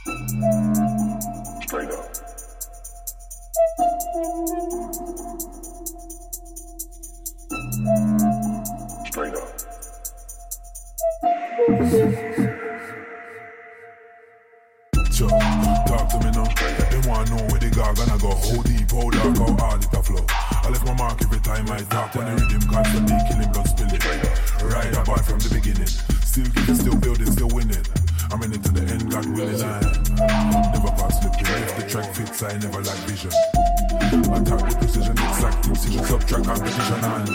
Straight up. Straight up. Talk to me now. They wanna know where the gargana go. How deep, how dark, how hard it a flow. I left my mark every time I talk. When the rhythm constantly killing, blood spilling. Right apart from the beginning. Still giving, still building, still winning. I'm in it to the end, God willing. I never pass slipping. If the track fits, I never lack vision. Attack with precision, exact precision, subtract competition. And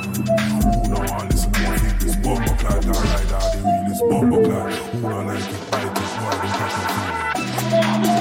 who know all listen to my feet? This bomber clad, alright, are the realest bomber clad. Who don't like it, bite it, why they catch feel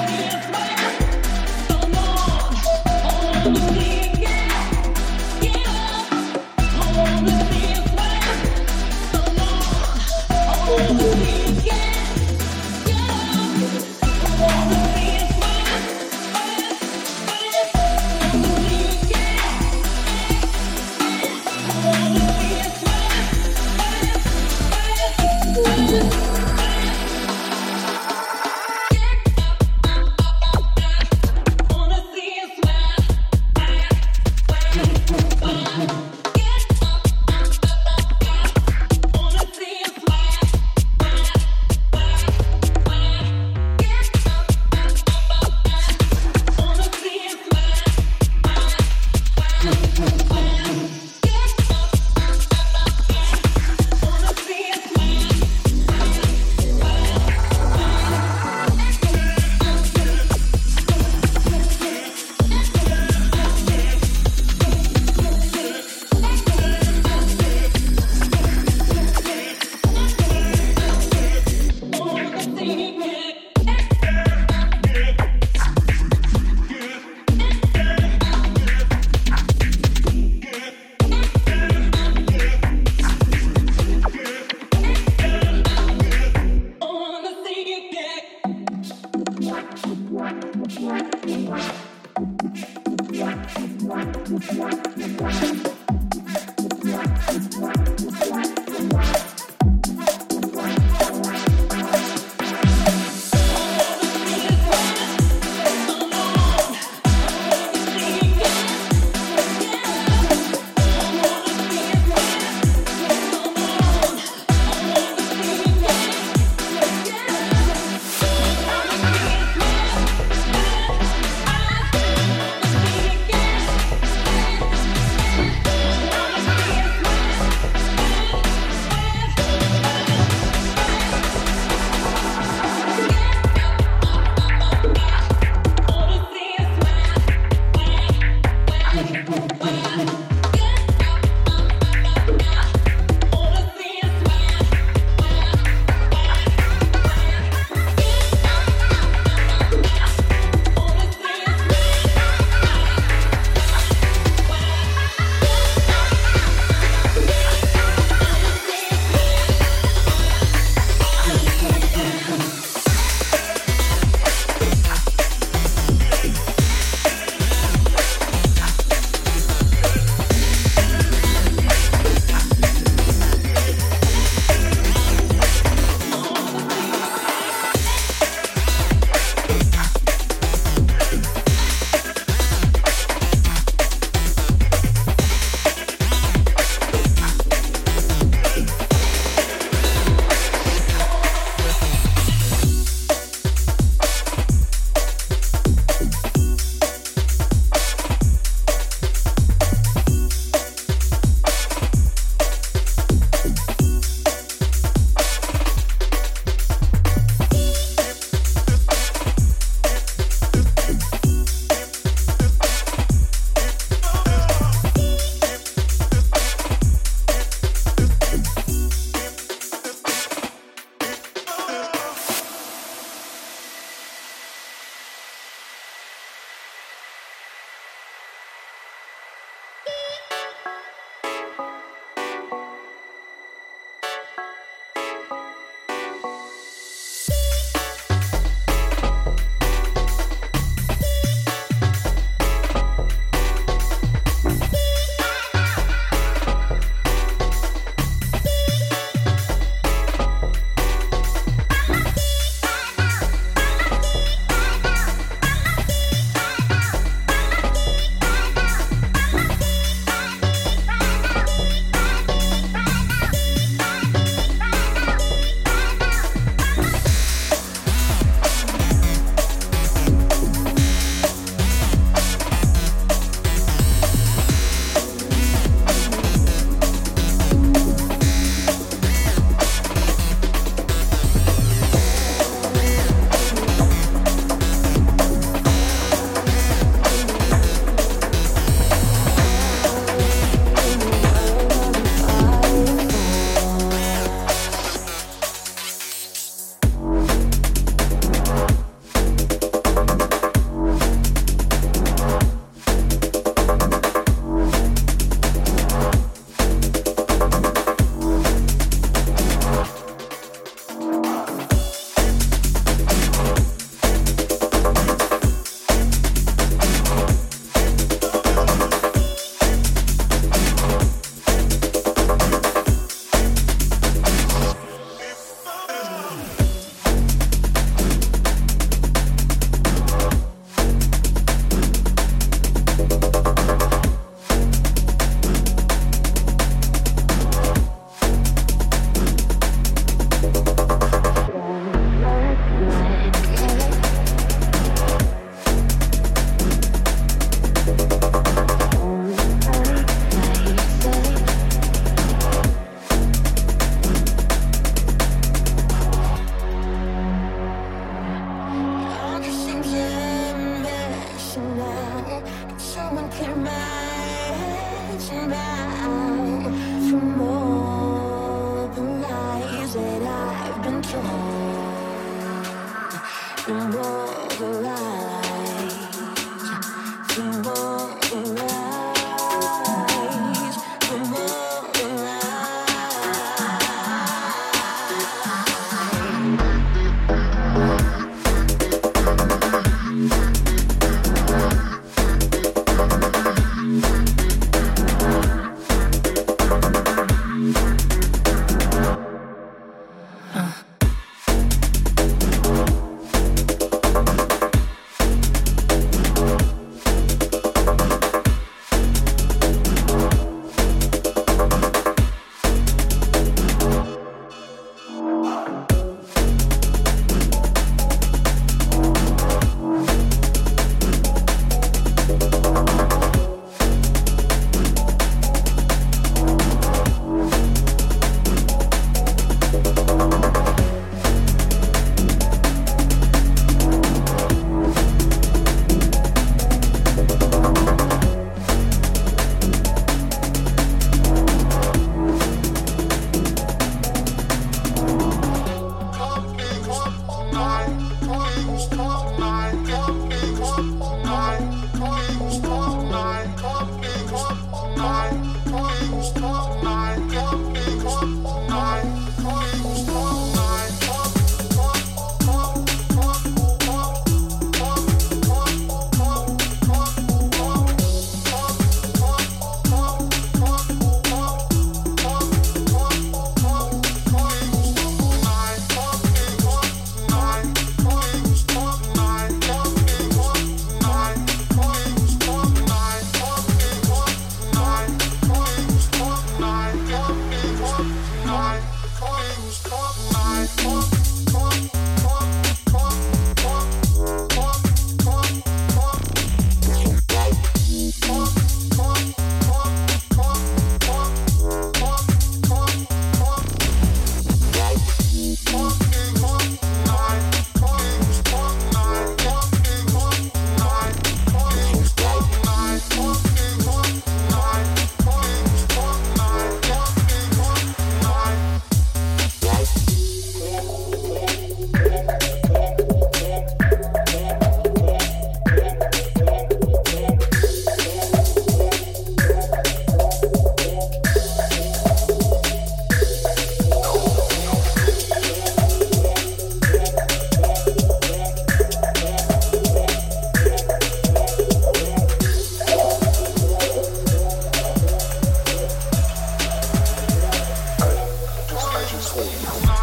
home.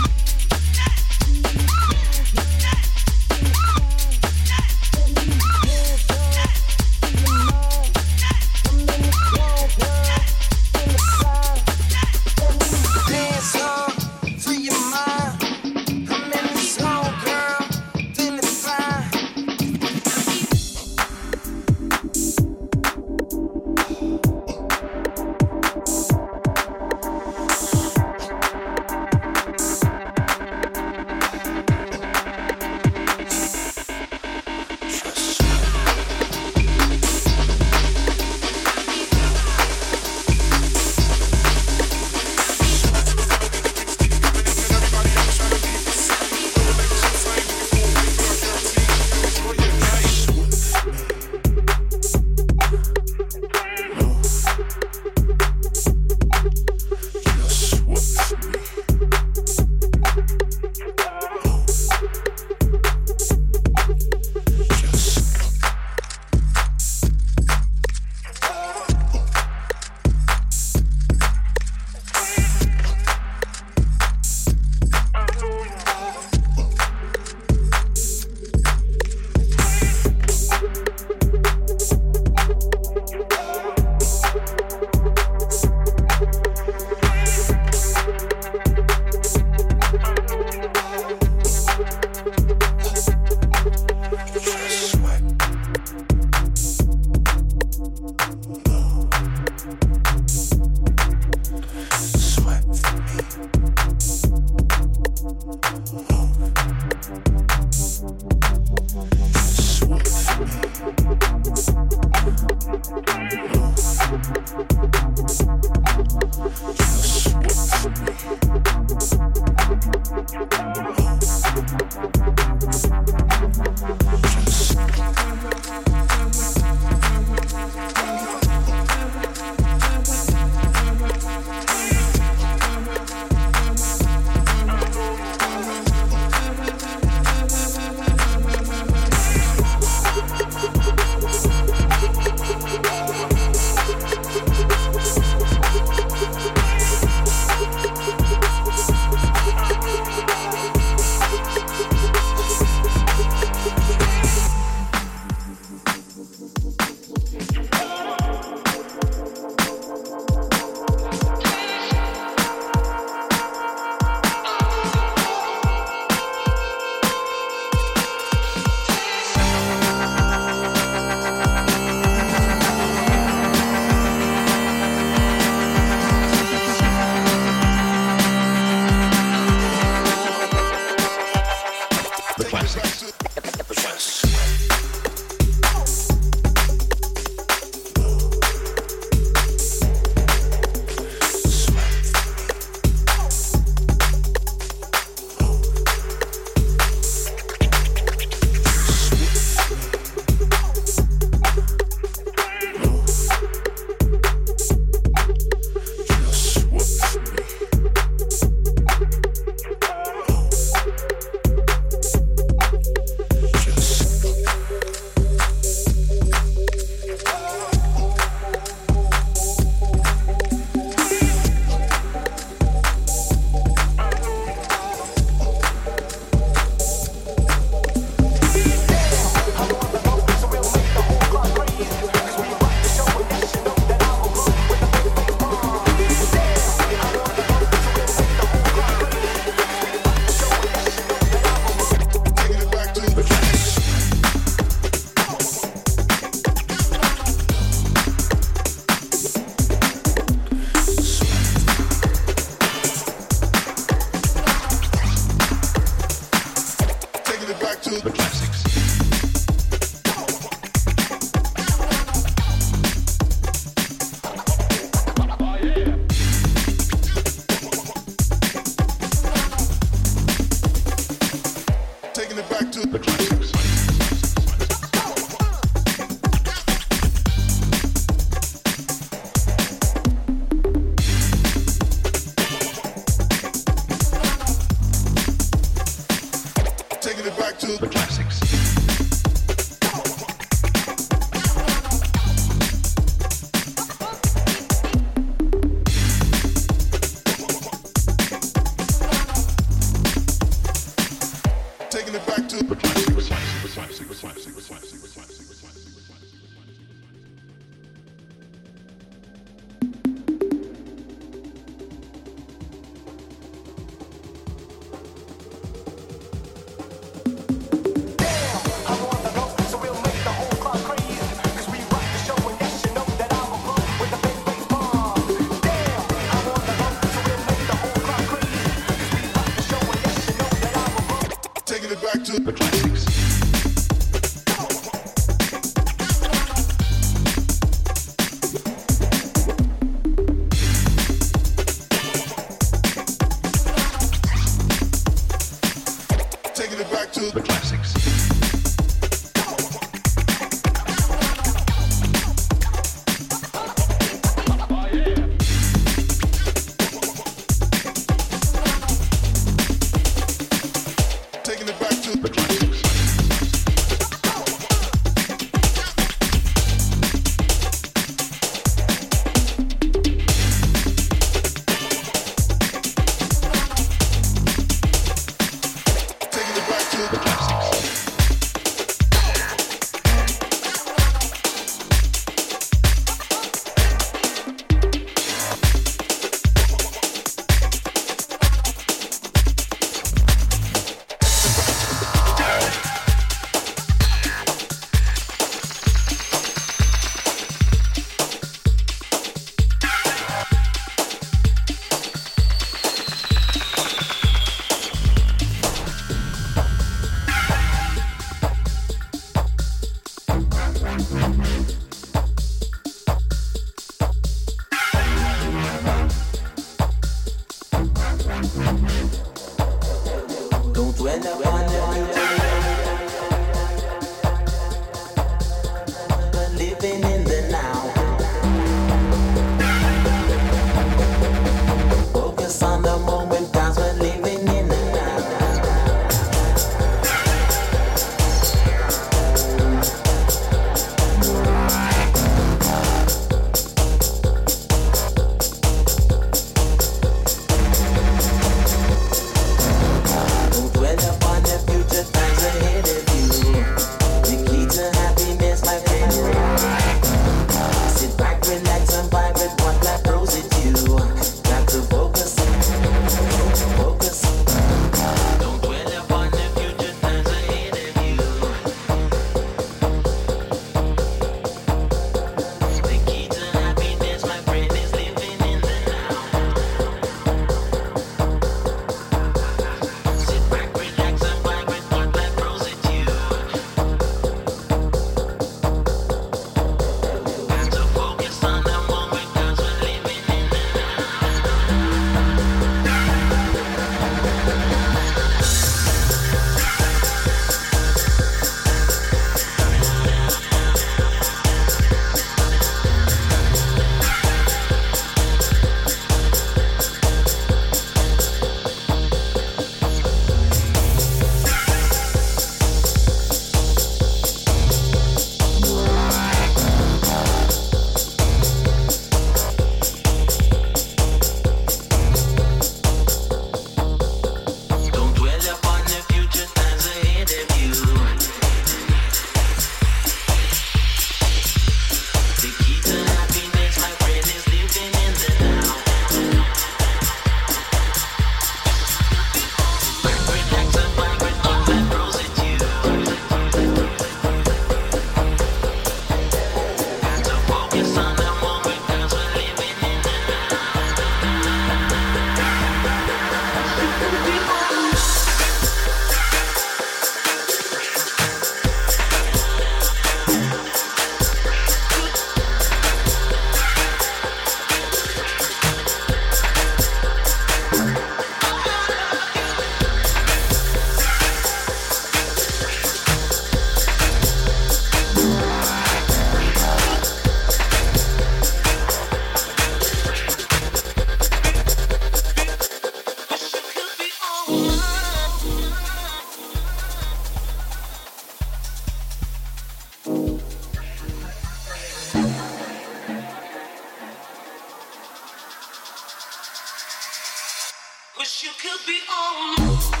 Wish you could be on.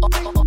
Partly decide that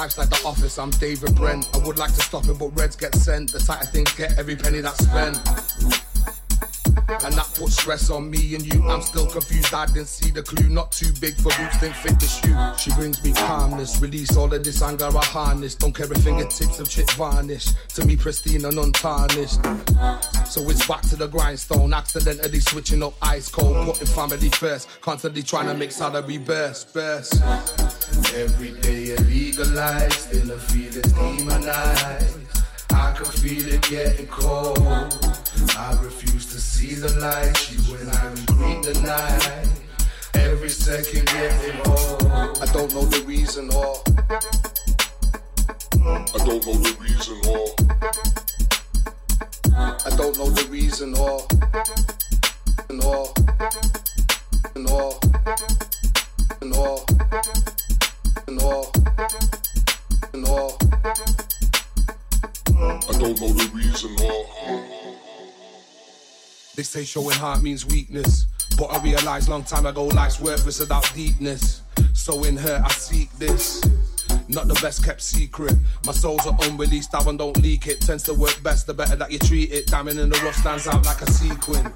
life's like the office, I'm David Brent. I would like to stop it, but reds get sent. The tighter things get every penny that's spent. And that puts stress on me and you. I'm still confused, I didn't see the clue. Not too big for boots, didn't fit the shoe. She brings me calmness, release all of this anger I harness. Don't care if fingertips of chip varnish. To me, pristine and untarnished. So it's back to the grindstone, accidentally switching up ice cold, putting family first. Constantly trying to make salary burst, burst. Every day illegalized, still the feelings demonized. I can feel it getting cold. I refuse to see the light. She when I regret the night. Every second getting old. I don't know the reason or. I don't know the reason or. I don't know the reason or. Showing heart means weakness. But I realized long time ago life's worthless without deepness. So in her I seek this. Not the best kept secret. My soul's are unreleased, one don't leak it. Tends to work best the better that you treat it. Diamond in the rough stands out like a sequin.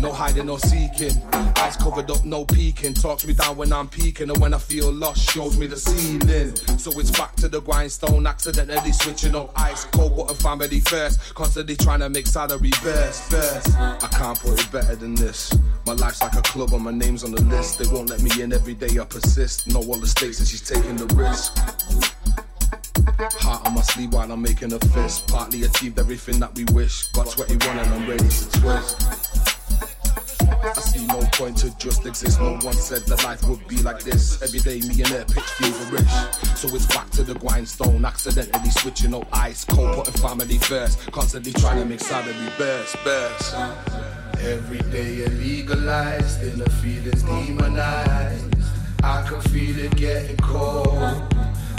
No hiding or seeking. Eyes covered up, no peeking. Talks me down when I'm peeking, and when I feel lost, shows me the ceiling. So it's back to the grindstone, accidentally switching up ice cold water family first. Constantly trying to make salary burst, burst. I can't put it better than this. My life's like a club, and my name's on the list. They won't let me in every day, I persist. Know all the stakes, and she's taking the risk. Heart on my sleeve while I'm making a fist. Partly achieved everything that we wish. Got 21 and I'm ready to twist. I see no point to just exist. No one said that life would be like this. Every day, me and her pitch feverish. So it's back to the grindstone. Accidentally switching up ice cold, putting family first. Constantly trying to make salary burst, burst. Every day illegalized, in the feelings demonized. I can feel it getting cold.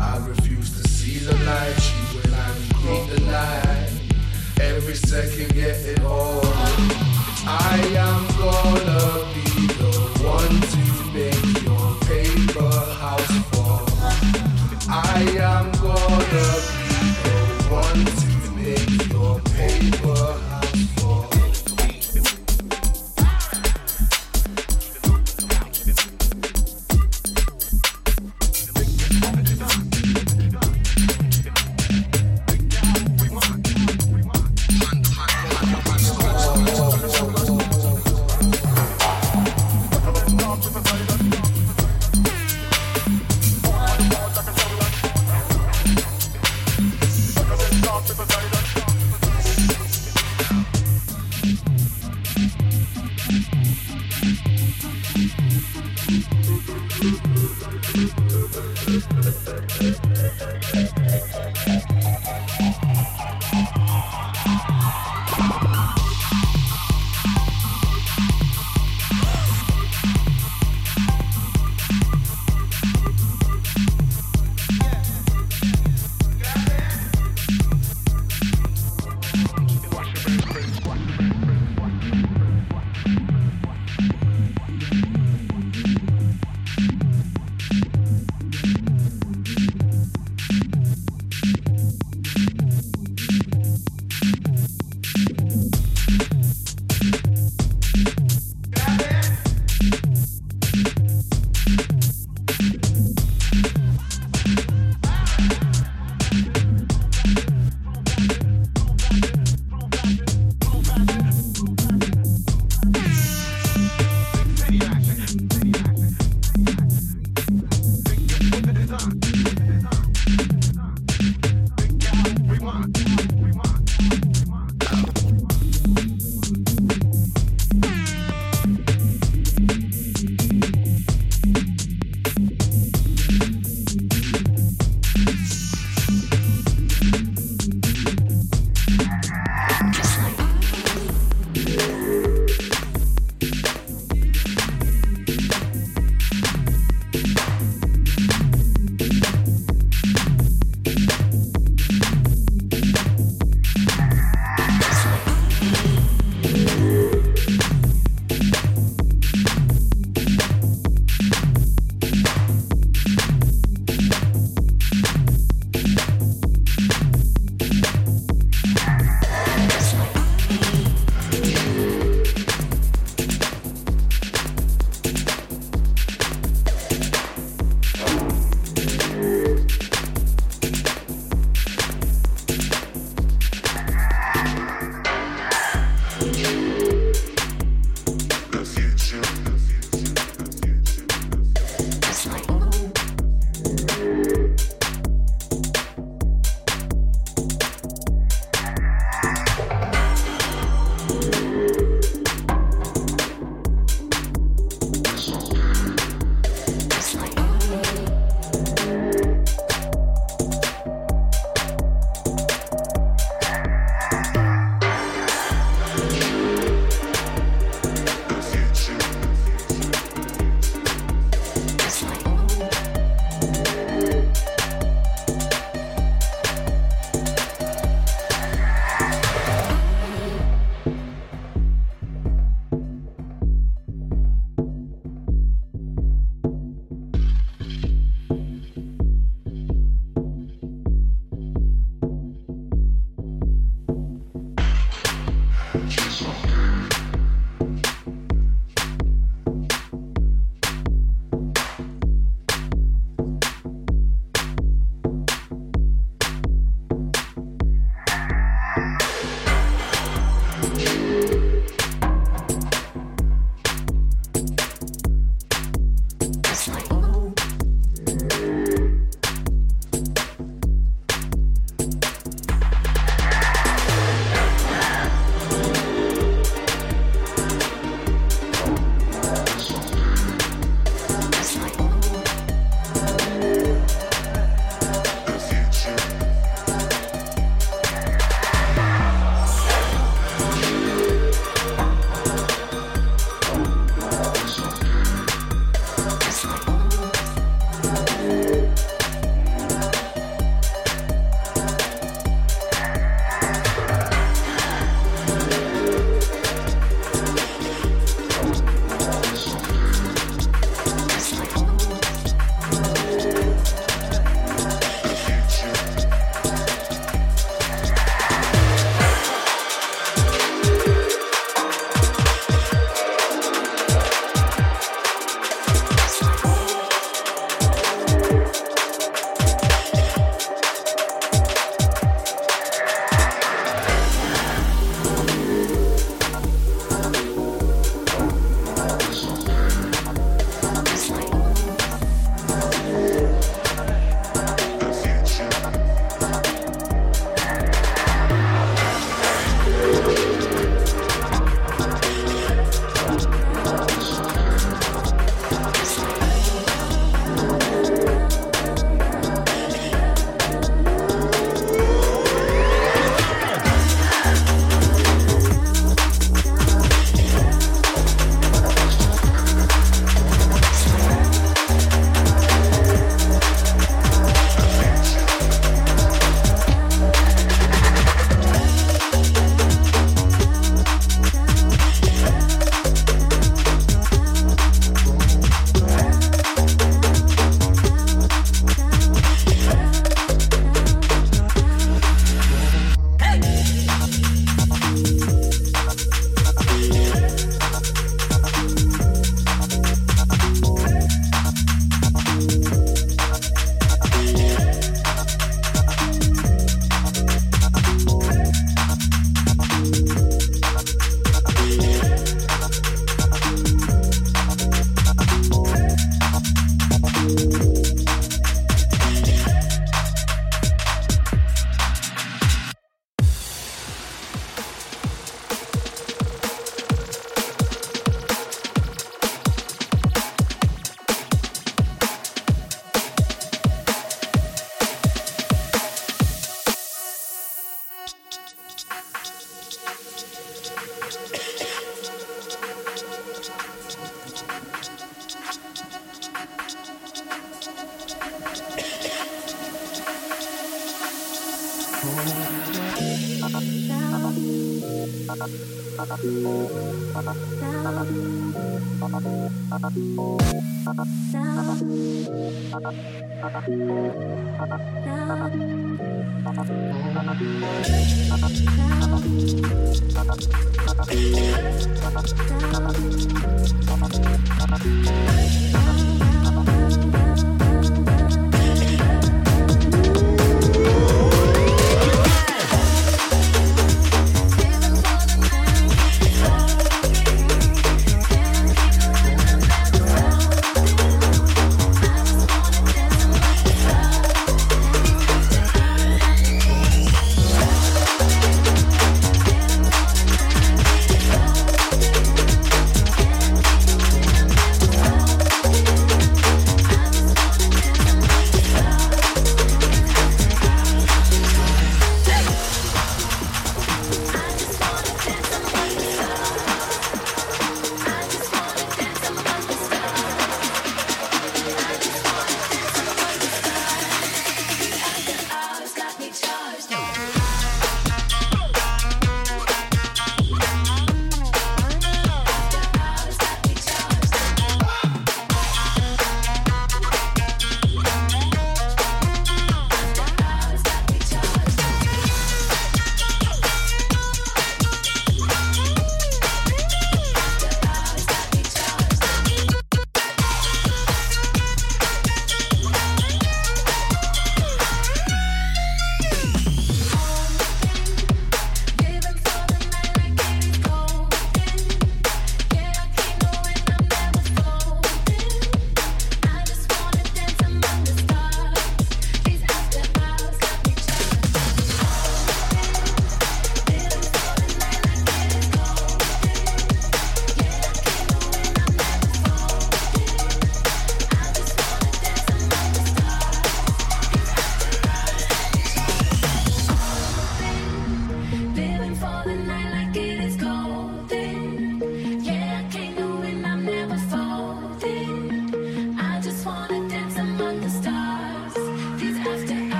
I refuse to see the light. She when I regret the night. Every second getting old. I am gonna be the one to make your paper house fall. I am gonna be the one to make your paper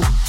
you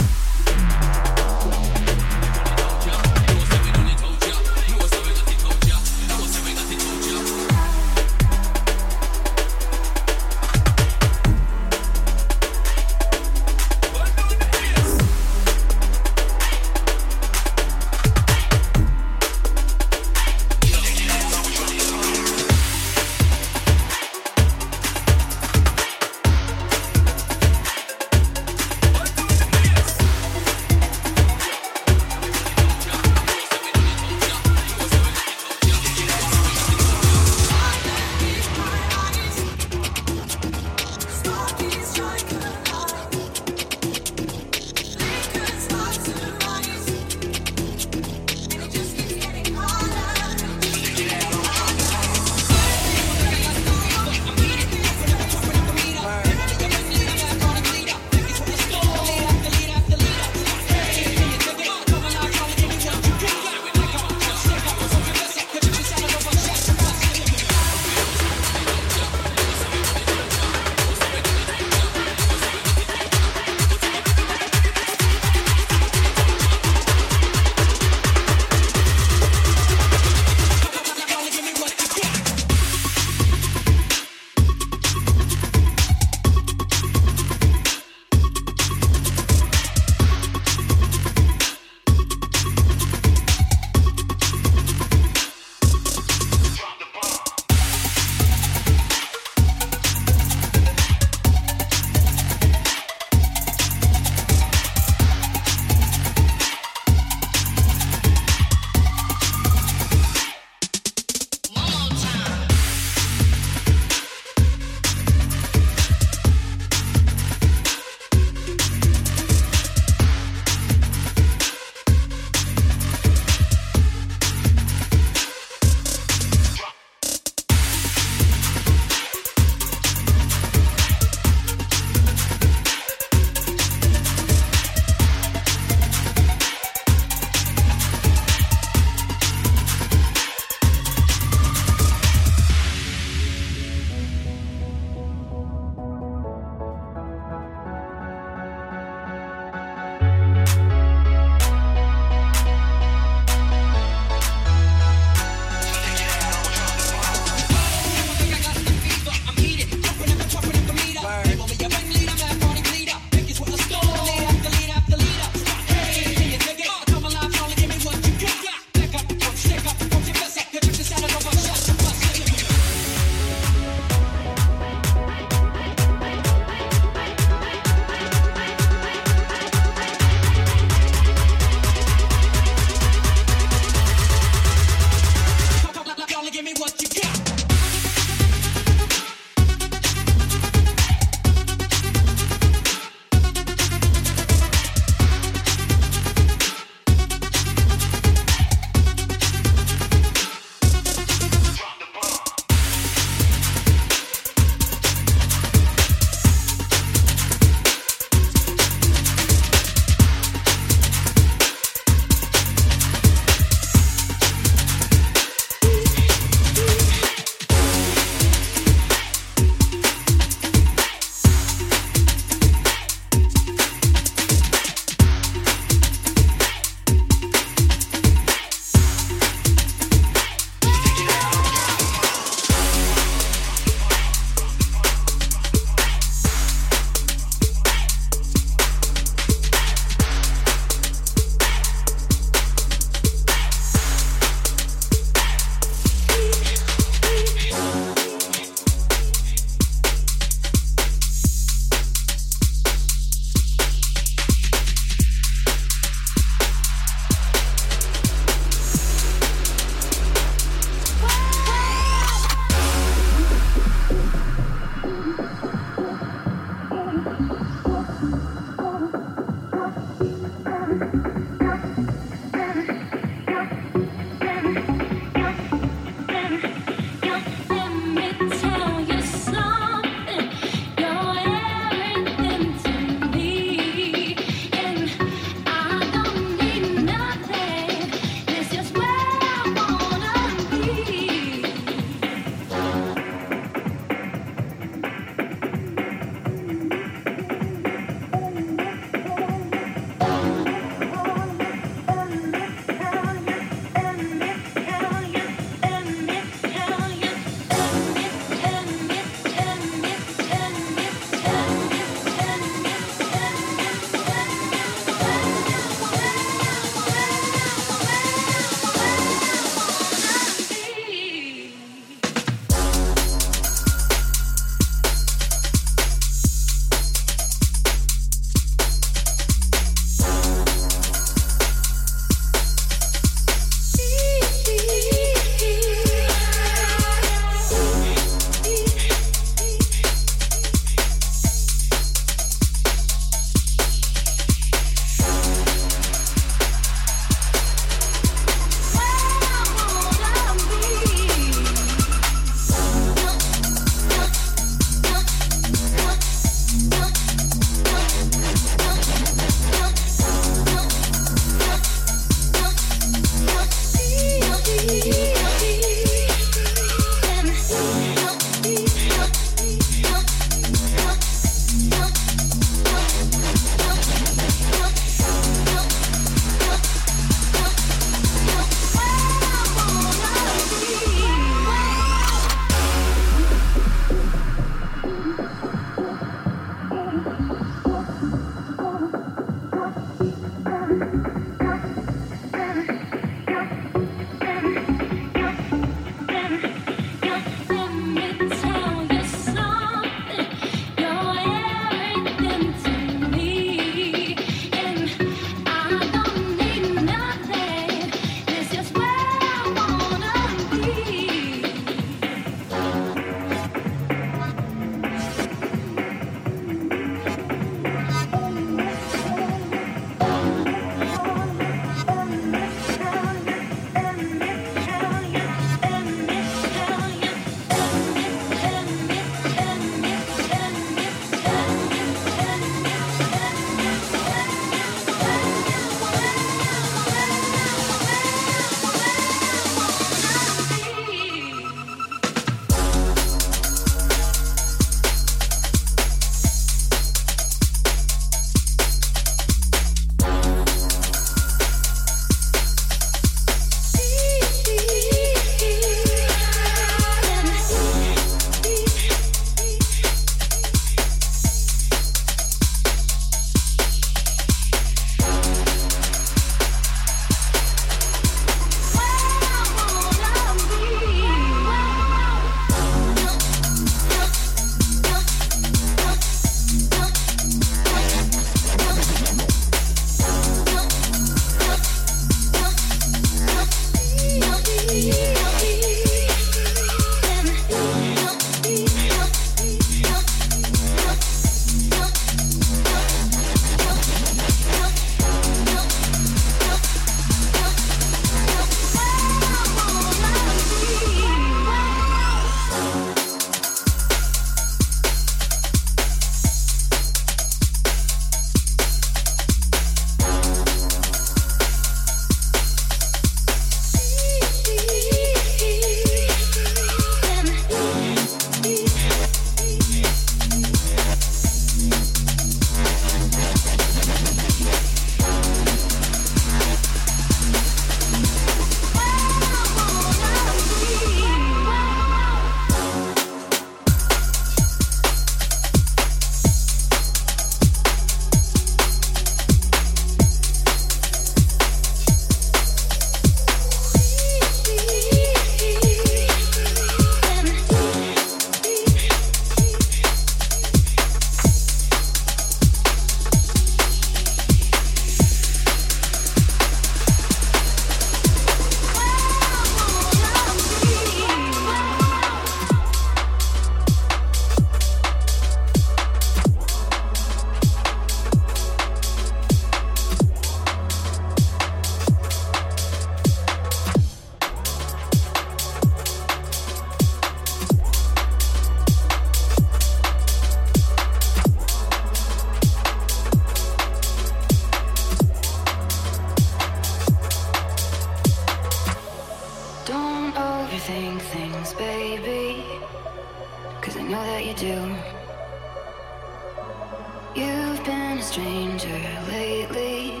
You've been a stranger lately,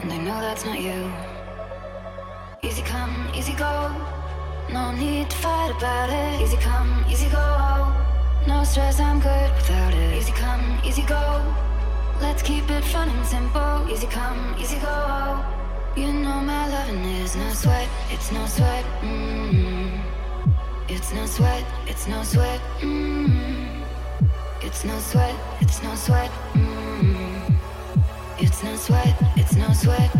and I know that's not you. Easy come, easy go, no need to fight about it. Easy come, easy go, no stress, I'm good without it. Easy come, easy go, let's keep it fun and simple. Easy come, easy go, you know my loving is no sweat, it's no sweat. Mm-hmm. It's no sweat, it's no sweat. Mm-hmm it's no sweat, it's no sweat. Mm-hmm. It's no sweat, it's no sweat.